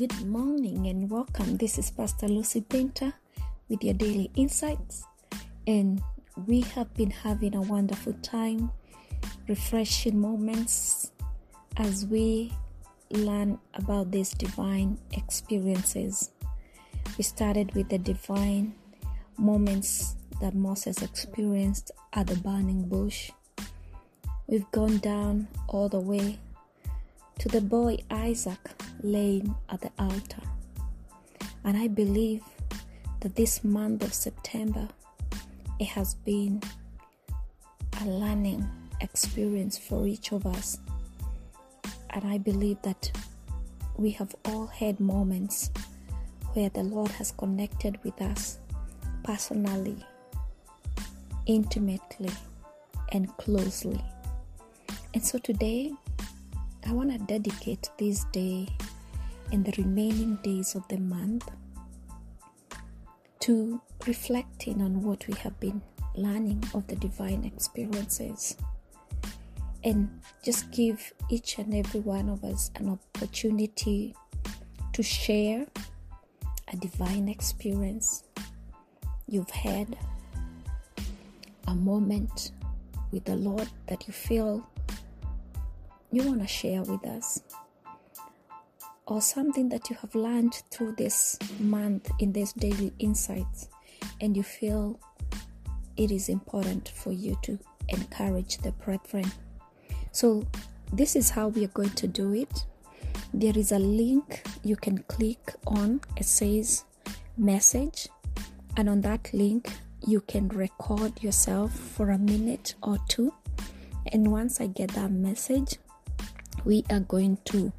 Good morning and welcome. This is Pastor Lucy Painter with your daily insights. And we have been having a wonderful time, refreshing moments as we learn about these divine experiences. We started with the divine moments that Moses experienced at the burning bush. We've gone down all the way to the boy Isaac laying at the altar. And I believe that this month of September, it has been a learning experience for each of us. And I believe that we have all had moments where the Lord has connected with us personally, intimately, and closely. And so today, I want to dedicate this day and the remaining days of the month to reflecting on what we have been learning of the divine experiences. And just give each and every one of us an opportunity to share a divine experience you've had, a moment with the Lord that you feel you want to share with us, or something that you have learned through this month in this daily insights, and you feel it is important for you to encourage the brethren. So, this is how we are going to do it. There is a link you can click on, it says message, and on that link, you can record yourself for a minute or two. And once I get that message, we are going to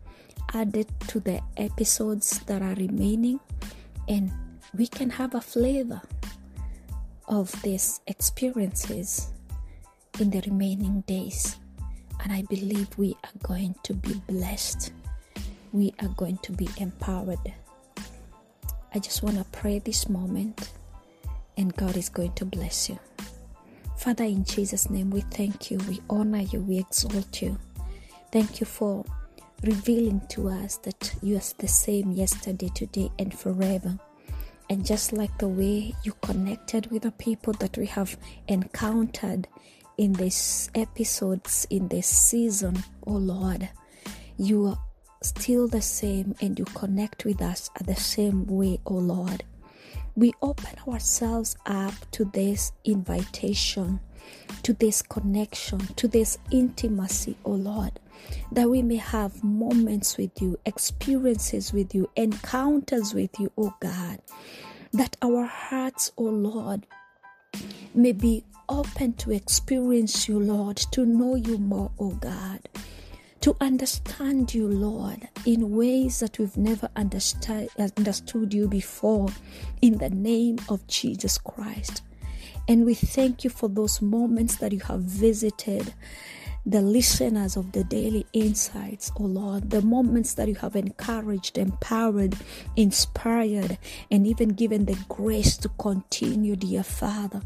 add it to the episodes that are remaining and we can have a flavor of these experiences in the remaining days. And i believe we are going to be blessed. We are going to be empowered. I just want to pray this moment and god is going to bless you. Father in jesus name we thank you. We honor you. We exalt you Thank you for revealing to us that you are the same yesterday, today, and forever. And just like the way you connected with the people that we have encountered in these episodes, in this season, oh Lord, you are still the same and you connect with us at the same way, oh Lord. We open ourselves up to this invitation, to this connection, to this intimacy, oh Lord that we may have moments with you, experiences with you, encounters with you, oh God. That our hearts, oh Lord, may be open to experience you, Lord, to know you more, oh God, to understand you, Lord, in ways that we've never understood, understood you before, in the name of Jesus Christ. And we thank you for those moments that you have visited the listeners of the daily insights, oh Lord, the moments that you have encouraged, empowered, inspired, and even given the grace to continue, dear Father.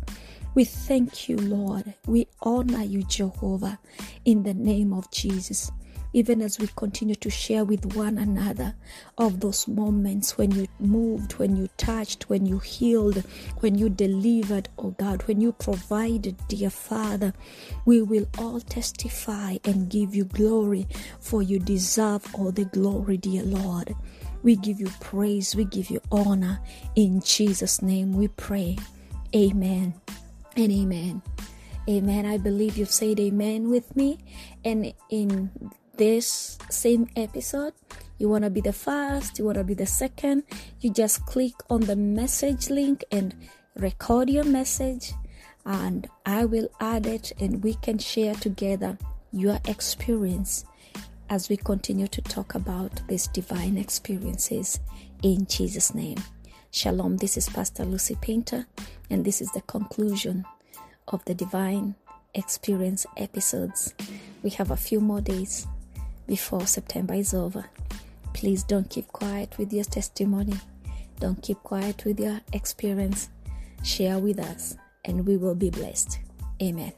We thank you, Lord. We honor you, Jehovah, in the name of Jesus even as we continue to share with one another of those moments when you moved, when you touched, when you healed, when you delivered, oh God, when you provided, dear Father. We will all testify and give you glory, for you deserve all the glory, dear Lord. We give you praise, we give you honor. In Jesus' name we pray. Amen and amen. Amen. I believe you've said amen with me. And in this same episode, you want to be the first, you want to be the second, you just click on the message link and record your message, and I will add it and we can share together your experience as we continue to talk about these divine experiences in Jesus' name. Shalom, this is Pastor Lucy Painter, and this is the conclusion of the divine experience episodes. We have a few more days before September is over. Please don't keep quiet with your testimony. Don't keep quiet with your experience. Share with us, and we will be blessed. Amen.